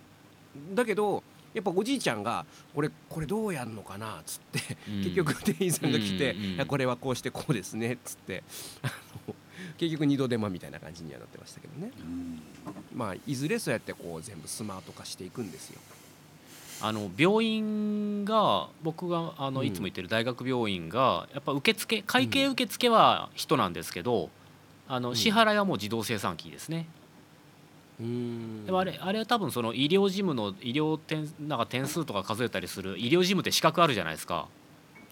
だけどやっぱおじいちゃんがこれこれどうやんのかな？っつって、うん。結局店員さんが来て、うんうんこれはこうしてこうですねっつってあの結局二度手間みたいな感じにはなってましたけどね。うん。まあいずれそうやってこう全部スマート化していくんですよ。あの病院が僕があのうんいつも行ってる大学病院がやっぱ受付会計受付は人なんですけど、あのうん。支払いはもう自動生産機ですね。うーん。でもあれあれは多分その医療事務の医療点なんか点数とか数えたりする医療事務って資格あるじゃないですか、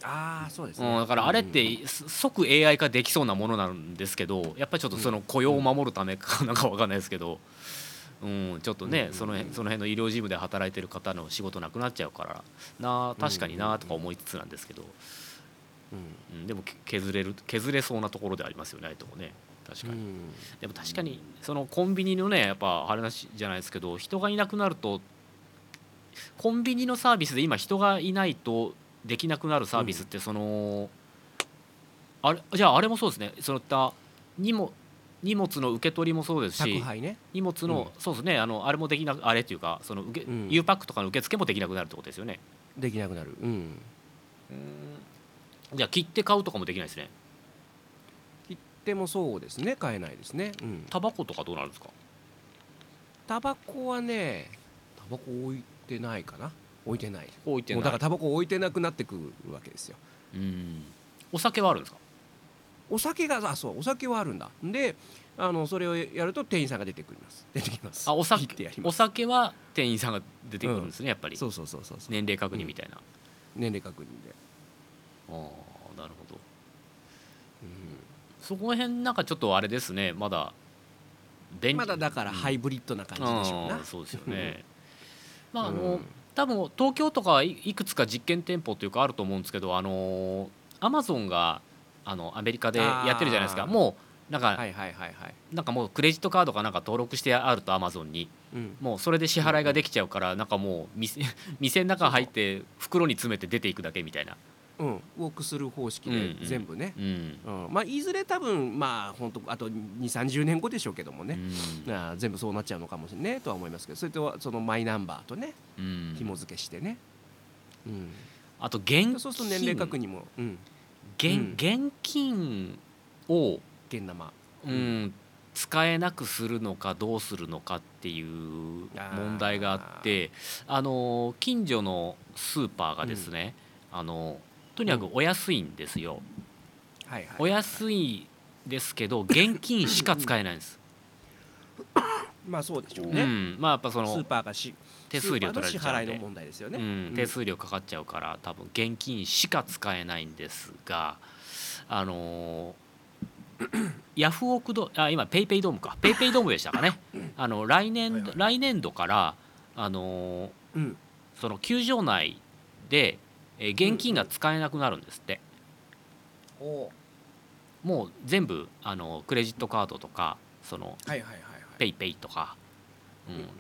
ああそうですね、うん、だからあれっうんてす即 AI 化できそうなものなんですけどやっぱりちょっとその雇用を守るためかなんかわかんないですけど、うん、ちょっとねうん。その辺その辺の医療事務で働いてる方の仕事なくなっちゃうからな確かになとか思いつつなんですけど、うん。うん、でもけ削れる削れそうなところでありますよねああいうとこね確かに。うん。でも確かにそのコンビニのねやっぱ話じゃないですけど人がいなくなるとコンビニのサービスで今人がいないとできなくなるサービスってその、あれじゃああれもそうですね。そういった荷物荷物の受け取りもそうですしね。荷物の、そうですね。あのあれもできなくあれっていうかその受け、うん。U パックとかの受付もできなくなるってことですよね。できなくなる。うん。じゃあ切って買うとかもできないですね切ってもそうですね。買えないですね。うん。タバコとかどうなるんですか？タバコはねタバコ置いてないかな。置いてない。置いてない。もうだからタバコ置いてなくなってくるわけですよ。うん。お酒はあるんですか？お酒があそうお酒はあるんだ。であのそれをやると店員さんが出てくります。出てきます。あお酒切ってやりおます。酒は店員さんが出てくるんですね、やっぱり。そうそうそうそうそう。年齢確認みたいな、年齢確認で、ああなるほど。うそこら辺なんかちょっとあれですね。まだ便ん、まだだからハイブリッドな感じでしょうな、ああそうですよね。まああの、うん。多分東京とかはいいくつか実験店舗というかあると思うんですけどあのアマゾンがあのアメリカでやってるじゃないですか。もうなんか、はいはいはいはい、なんかもうクレジットカードかなんか登録してあるとアマゾンに。うん、もうそれで支払いができちゃうからなんかもう店店の中入って袋に詰めて出ていくだけみたいなうん、ウォークスルー方式で全部ね、うん。うん。まあ、いずれ多分まあ本当あと2 3 0年後でしょうけどもね、うん。全部そうなっちゃうのかもしれないとは思いますけど。それとそのマイナンバーとねうん。紐付けしてね、うん。あと現そうすると年齢確認も、うん、現うん。現金を、現生うん、使えなくするのかどうするのかっていう問題があってあの近所のスーパーがですね、あのとにかくお安いんですよ、はいはい。お安いですけど現金しか使えないんです、まあそうでしょううね、ん、まあやっぱそスーのパーがし手数料取られちゃうんで。スーパーの支払いの問題ですよね、うん、手数料かかっちゃうから多分現金しか使えないんですがあのー ヤフオクドあ今ペイペイドームか。ペイペイドームでしたかね。あの来年、来年度からあのーうん。その球場内でえー現金が使えなくなるんですって、おもう全部あのクレジットカードとかそのはいはいはいはい。 PayPay とか、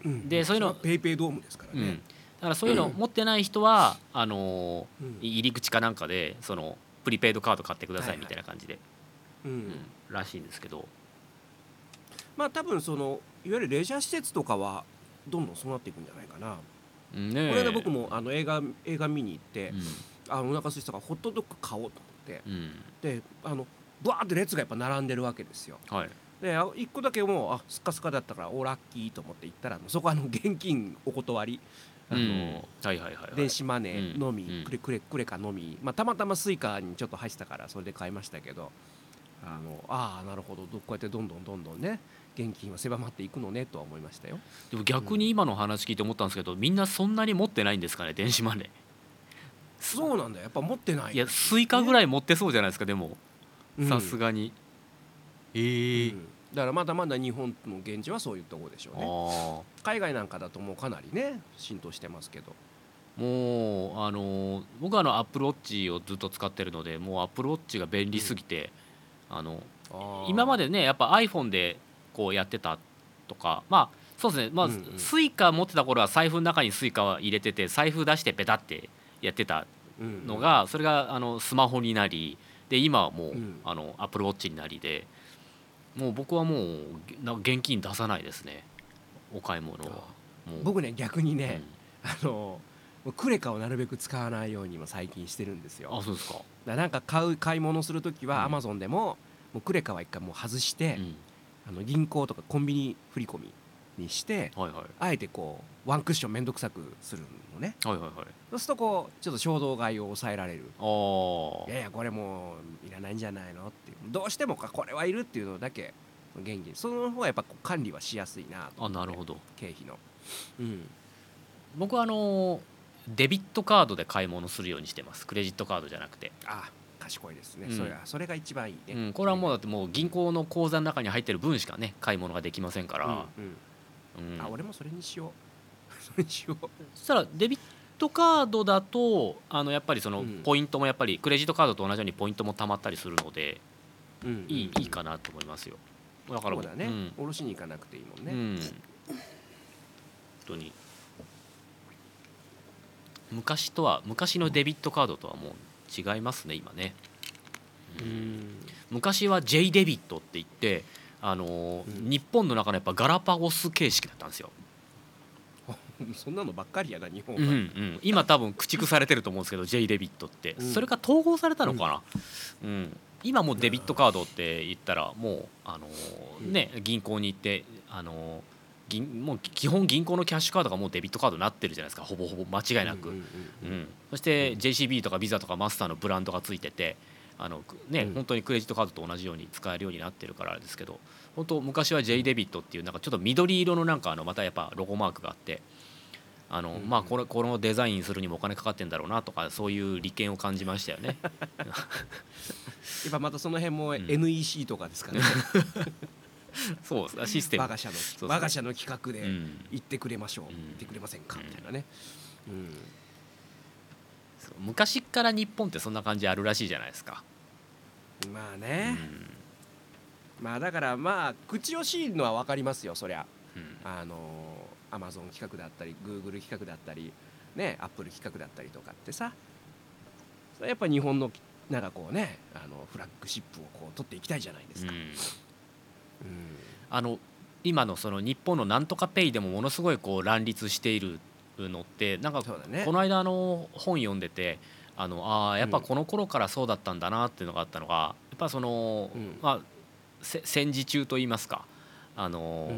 うん。うん。でそういうの PayPay ドームですからうん、だね、からそういうの持ってない人はあの入り口かなんかでそのプリペイドカード買ってくださはいはい。いみたいな感じで、うん。うん。らしいんですけど、まあ多分そのいわゆるレジャー施設とかはどんどんそうなっていくんじゃないかな、うんねえ。これで僕もあの映画映画見に行ってう、あお腹空いてたからホットドッグ買おうと思ってん、うん。であのバーって列がやっぱ並んでるわけですよ。はい。であ一個だけもうあスカスカだったからおラッキーと思って行ったらそこはあの現金お断りあの、電子マネーのみ、うん。くれくれクレカのみ、まあ、たまたま Suica にちょっと入ってたからそれで買いましたけどあのああなるほど。どこうやってどんどんどんどんね現金は狭まっていくのねとは思いましたよ。でも逆に今の話聞いて思ったんですけどみんなそんなに持ってないんですかね電子マネー。そうなんだよ。やっぱ持ってない。いや Suica ぐらい持ってそうじゃないですかでも。うん。さすがに、ええうん。だからまだまだ日本の現金はそういうところでしょうね。あ海外なんかだともうかなりね浸透してますけど。あもうあの僕はあのアップルウォッチをずっと使ってるのでもう Apple Watch が便利すぎて、あの今まででねやっぱ iPhone でこうやってたとかまあそうですね。まあ、うんうん。 Suica 持ってた頃は財布の中に Suica は入れてて財布出してペタってやってたうんのがそれがあのスマホになりで今はもう、うん。あの Apple Watch になりでもう僕はもうな現金出さないですね。お買い物は。僕ね逆にうん。ね、あのクレカをなるべく使わないようにも最近してるんですよ。あそうですか、だなんか買う買い物する時はうん。アマゾンでももうクレカは一回もう外して、うんあの銀行とかコンビニ振り込みにしてはいはい。あえてこうワンクッション面倒くさくするのね。はいはいはい。そうするとこうちょっと衝動買いを抑えられる。いやいやこれもういらないんじゃないのってどうしてもかこれはいるっていうのだけ現金その方がやっぱ管理はしやすいなとあなるほど。経費の。うん。僕はあのデビットカードで買い物するようにしてます。クレジットカードじゃなくて、あ賢いですね、うん。それはそれが一番いいね、うん、これはもうだってもう銀行の口座の中に入ってる分しかね買い物ができませんから、うんうん。あ俺もそれにしよう。それにしよう。そしたらデビットカードだとあのやっぱりそのうん。ポイントもやっぱりクレジットカードと同じようにポイントも貯まったりするのでうんいいいいかなと思いますよ。だからそうだね、うん。おろしに行かなくていいもんね、うん。本当に。昔とは昔のデビットカードとはもう違いますね今ね。うん。昔は J デビットって言ってあのーうん。日本の中のやっぱガラパゴス形式だったんですよ、そんなのばっかりやな日本は、うんうん、今多分駆逐されてると思うんですけど J デビットって、うん。それが統合されたのかな、うん。今もうデビットカードって言ったらもうあのーね銀行に行ってあのー銀もう基本銀行のキャッシュカードがもうデビットカードになってるじゃないですか。ほぼほぼ間違いなく、うんうんうんそして JCB とかビザとかマスターのブランドがついててあのね、うん。本当にクレジットカードと同じように使えるようになってるからあれですけど本当昔は J デビットっていうなんかちょっと緑色のなんかあのまたやっぱロゴマークがあってあの、うんまあこれこのデザインするにもお金かかってんだろうなとかそういう利権を感じましたよね。やっぱまたその辺もん。NEC とかですかね、そうシステム。我が社の我が社の企画でうん。言ってくれましょう、うん言ってくれませんか、うんみたいなね、うん。昔から日本ってそんな感じあるらしいじゃないですか。うまあね、ん。まあだからまあ口惜しいのは分かりますよそりゃ。うん。あのアマゾン企画だったりグーグル企画だったりねアップル企画だったりとかってさ。やっぱ日本のなんかこうねあのフラッグシップをこう取っていきたいじゃないですか、うんうんあの今のその日本のなんとかペイでもものすごいこう乱立しているのってなんかこの間あの本読んでてあのあーやっぱこの頃からそうだったんだなっていうのがあったのがやっぱその、うん。まあせ戦時中といいますかあの、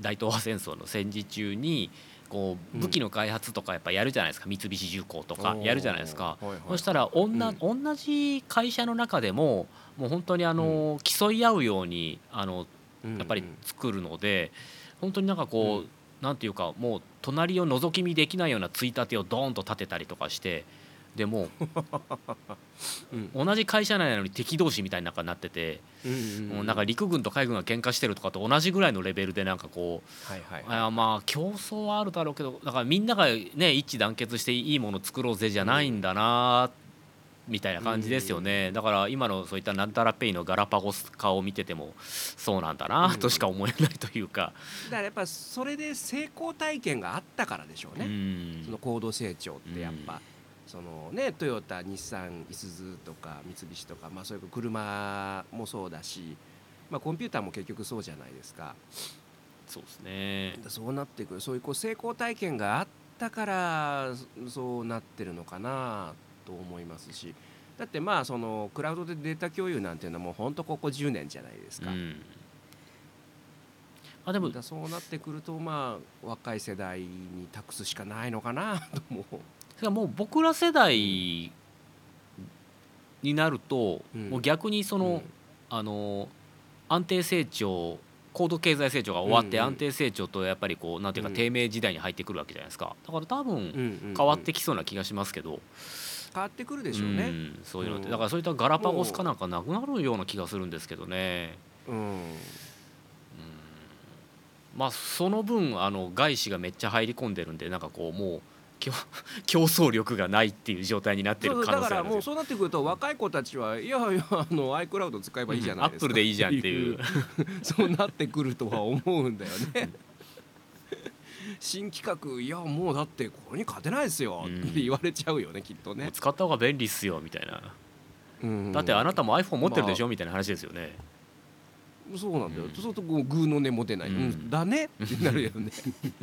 大東亜戦争の戦時中にこううん武器の開発とかやっぱやるじゃないですか。三菱重工とかやるじゃないですか。そしたらおん。な、同じ会社の中でももう本当にあの、競い合うようにあのうん。やっぱり作るので、本当になんかこう、うん。なんていうかもう隣を覗き見できないようなついたてをドーンと立てたりとかしてでもうん。う 同じ会社内なのに敵同士みたいな中になってて、うんうんもうなんか陸軍と海軍が喧嘩してるとかと同じぐらいのレベルでなんかこうはいはいはい。あまあ競争はあるだろうけどだからみんながね一致団結していいもの作ろうぜじゃないんだなみたいな感じですよね、だから今のそういったなんたらペイのガラパゴス化を見ててもそうなんだなとしか思えないというか、だからやっぱそれで成功体験があったからでしょううね、ん。その高度成長ってやっぱ、そのねトヨタ日産いすゞとか三菱とか、まあ、そういう車もそうだし、まあ、コンピューターも結局そうじゃないですか。そうですね。そうなってくる。そういうこう成功体験があったからそそうなってるのかなと思いますし。だってまあそのクラウドでデータ共有なんていうのはもう本当ここ10年じゃないですか。うん。あでもそうなってくるとまあ若い世代に託すしかないのかなと思う。それはもう僕ら世代になると、うん。もう逆にその、うん。あの安定成長高度経済成長が終わって安定成長とやっぱりこうなんていうかうん。低迷時代に入ってくるわけじゃないですか。だから多分変わってきそうな気がしますけど、変わってくるでしょうね。んそういうのって。うん。だからそういったガラパゴスかなんかなくなるような気がするんですけどね。うん。うん。まあその分あの外資がめっちゃ入り込んでるんでなんかこうもう競 競争力がないっていう状態になってるそう可だからもう。そうなってくると若い子たちはいやいやあの iCloud 使えばいいじゃないですか、アップルでいいじゃんっていう。そうなってくるとは思うんだよね。新企画いやもうだってここに勝てないですよ。うん。って言われちゃうよねきっとね、使った方が便利っすよみたいな。うん。だってあなたも iPhone 持ってるでしょまみたいな話ですよね。そうなんだよ、うん。そうするとこうグーの根も出ない、うん。うん。だねってなるよね。うん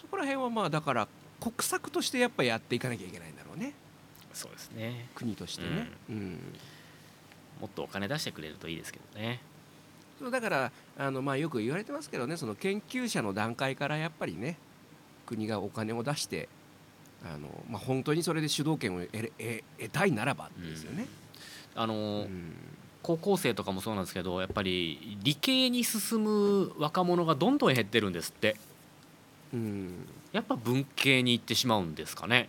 そこら辺はまあだから国策としてやっぱやっていかなきゃいけないんだろうね。そうですね。国としてね、うん。もっとお金出してくれるといいですけどね。そうだからあの、まあ、よく言われてますけどねその研究者の段階からやっぱりね国がお金を出してあの、まあ、本当にそれで主導権を得れ得得たいならばですよね。あのうん高校生とかもそうなんですけどやっぱり理系に進む若者がどんどん減ってるんですって。うん。やっぱ文系に行ってしまうんですかね。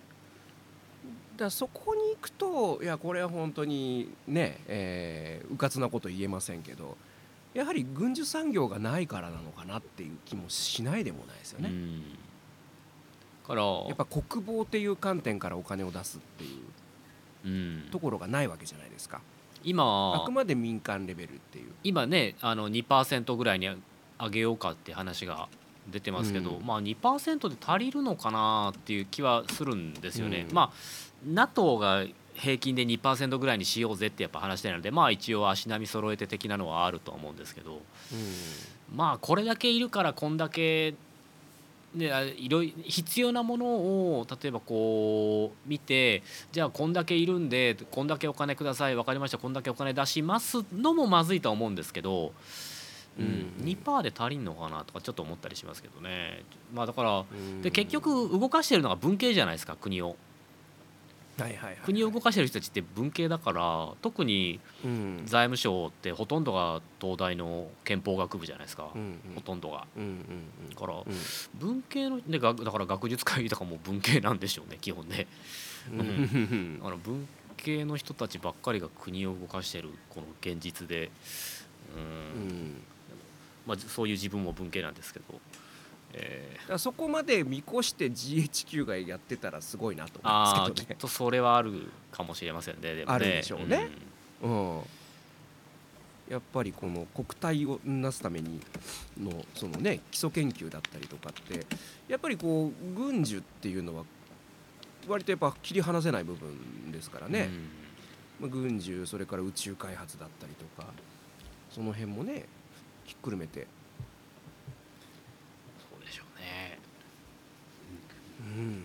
だからそこに行くといやこれは本当にね、えー、うかつなこと言えませんけどやはり軍需産業がないからなのかなっていう気もしないでもないですよね。うん。からやっぱ国防っていう観点からお金を出すっていううん。ところがないわけじゃないですか。あ今くまで民間レベルっていう。今ねあの2%ぐらいに上げようかって話が出てますけど、うんまあ2%で足りるのかなっていう気はするんですよね。うんまあ NATO が平均で2%ぐらいにしようぜってやっぱ話してるのでまあ一応足並み揃えて的なのはあるとは思うんですけどまあこれだけいるからこんだけ、ね、あいろい必要なものを例えばこう見てじゃあこんだけいるんでこんだけお金ください分かりましたこんだけお金出しますのもまずいとは思うんですけど、うんうん2%で足りんのかなとかちょっと思ったりしますけどね。まあ、だからうん。で結局動かしてるのが文系じゃないですか国をはいはいはい。はい国を動かしてる人たちって文系だから特にうん。財務省ってほとんどが東大の憲法学部じゃないですか、うんほとんどが。うんうんだからうん。文系のでがだから学術会議とかも文系なんでしょうね基本ね。うん。うん。だから文系の人たちばっかりが国を動かしてるこの現実で。うん、うん。まあ、そういう自分も文系なんですけど、えーだからそこまで見越して GHQ がやってたらすごいなと思うんですけどね。きっとそれはあるかもしれませんね。でもね。あるでしょうね。うん、やっぱりこの国体をなすためにのそのね基礎研究だったりとかってやっぱりこう軍需っていうのは割とやっぱ切り離せない部分ですからね、まあ軍需それから宇宙開発だったりとかその辺もねひっくるめて、そうでしょうねうん、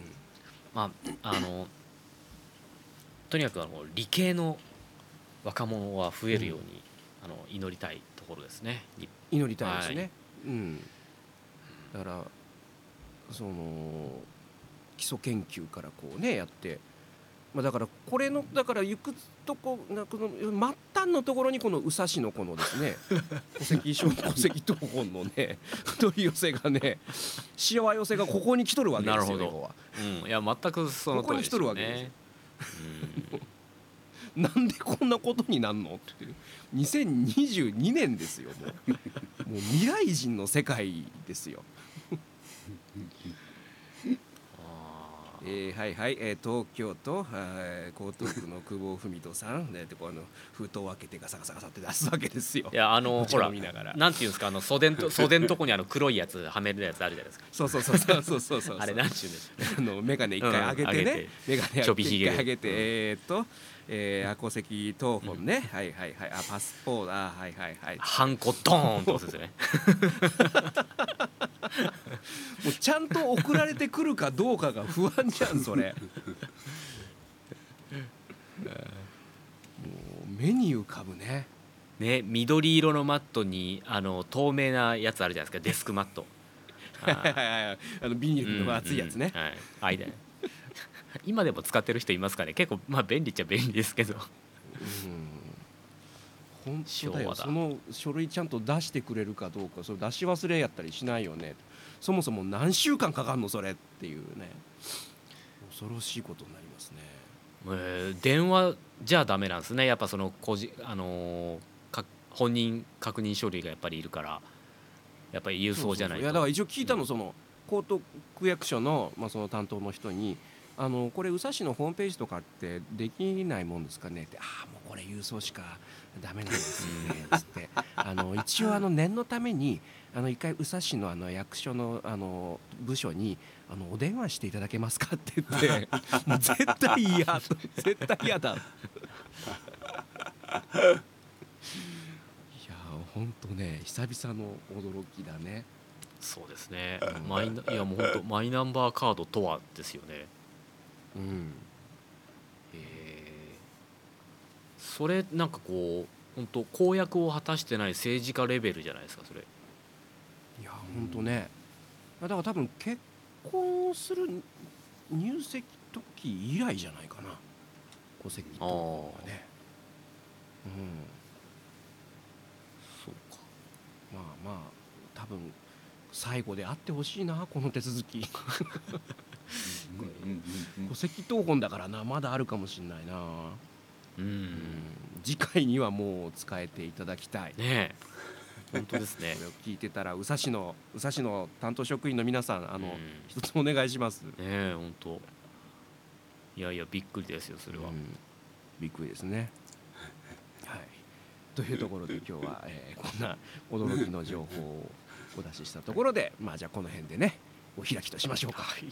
まああのとにかくあの理系の若者は増えるように、あの祈りたいところですね。日祈りたいですね、はい。うん、だからその基礎研究からこうねやって、まあ、だからこれのだから行くとこなこの末端のところにこの宇佐市のこのですね 戸籍小戸籍謄本のね 取り寄せがねしわ寄せがここに来とるわけですよなるほど。うん、いや全くそのとるわけですねよ。なんでこんなことになんの？っていう。2022年ですよもう。もう未来人の世界ですよ。あえーはいはい、えー東京都、はい江東区の久保文人さん、ね、でこうあの封筒を開けてガサガサガサって出すわけですよ。ーい。やあのほらながら。なんていうんですかあの袖んと 袖んとこにあの黒いやつはめるやつあるじゃないですか。そうそうそうそうそうそうそう。あれなんていうんですか？あの眼鏡一回上げてね、眼鏡ちょびひげ上げて、えーっと、えー、戸籍謄本ね、はいはいはい、あパスポート、あはいはいはい。ハンコドーンって押すんですよね。もうちゃんと送られてくるかどうかが不安じゃんそれ。もう目に浮かぶね。ね緑色のマットにあの透明なやつあるじゃないですか。デスクマット。あはいはいはい。あのビニールの厚いやつね。うんうん。はい、間今でも使ってる人いますかね？結構まあ便利っちゃ便利ですけど。うん。本当だよ。その書類ちゃんと出してくれるかどうかそれ出し忘れやったりしないよね。そもそも何週間かかんのそれっていうね。恐ろしいことになりますね。えー電話じゃダメなんですね。やっぱその個人あのーか本人確認書類がやっぱりいるから。やっぱり郵送じゃないと。そうそうそう。やだから一応聞いたのその江東区役所の,、まあその担当の人にあのこれ宇佐市のホームページとかってできないもんですかね？ってああもうこれ郵送しかダメなんですよねつって。あの一応あの念のためにあの一回宇佐市のあの役所のあの部署にあのお電話していただけますか？って言ってもう絶対嫌。絶対嫌だ。いや本当ね久々の驚きだね。そうですね。うんマイナいやもう本当マイナンバーカードとはですよねうん。えー。それなんかこう本当公約を果たしてない政治家レベルじゃないですかそれ。いや本当ね。だから多分結婚する入籍時以来じゃないかな戸籍謄本がね。うん。そうか。まあまあ多分最後であってほしいなこの手続き。うんうんうん戸籍謄本だからなまだあるかもしれないな、うん。うん、次回にはもう使えていただきたい。ねえ。本当ですね。聞いてたら宇佐市の宇佐市の担当職員の皆さんあの、うん。一つお願いします。ねえ本当。いやいやびっくりですよそれは、うん。びっくりですね。はい、というところで今日は、えーこんな驚きの情報をお出ししたところでまあじゃあこの辺でねお開きとしましょうか。はい、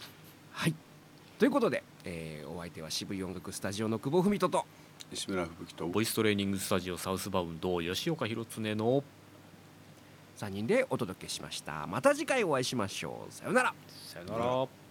ということで、えーお相手は渋い音楽スタジオの久保文人と西村吹雪とボイストレーニングスタジオサウスバウンド吉岡弘恒の3人でお届けしました。また次回お会いしましょう。さようなら。さよなら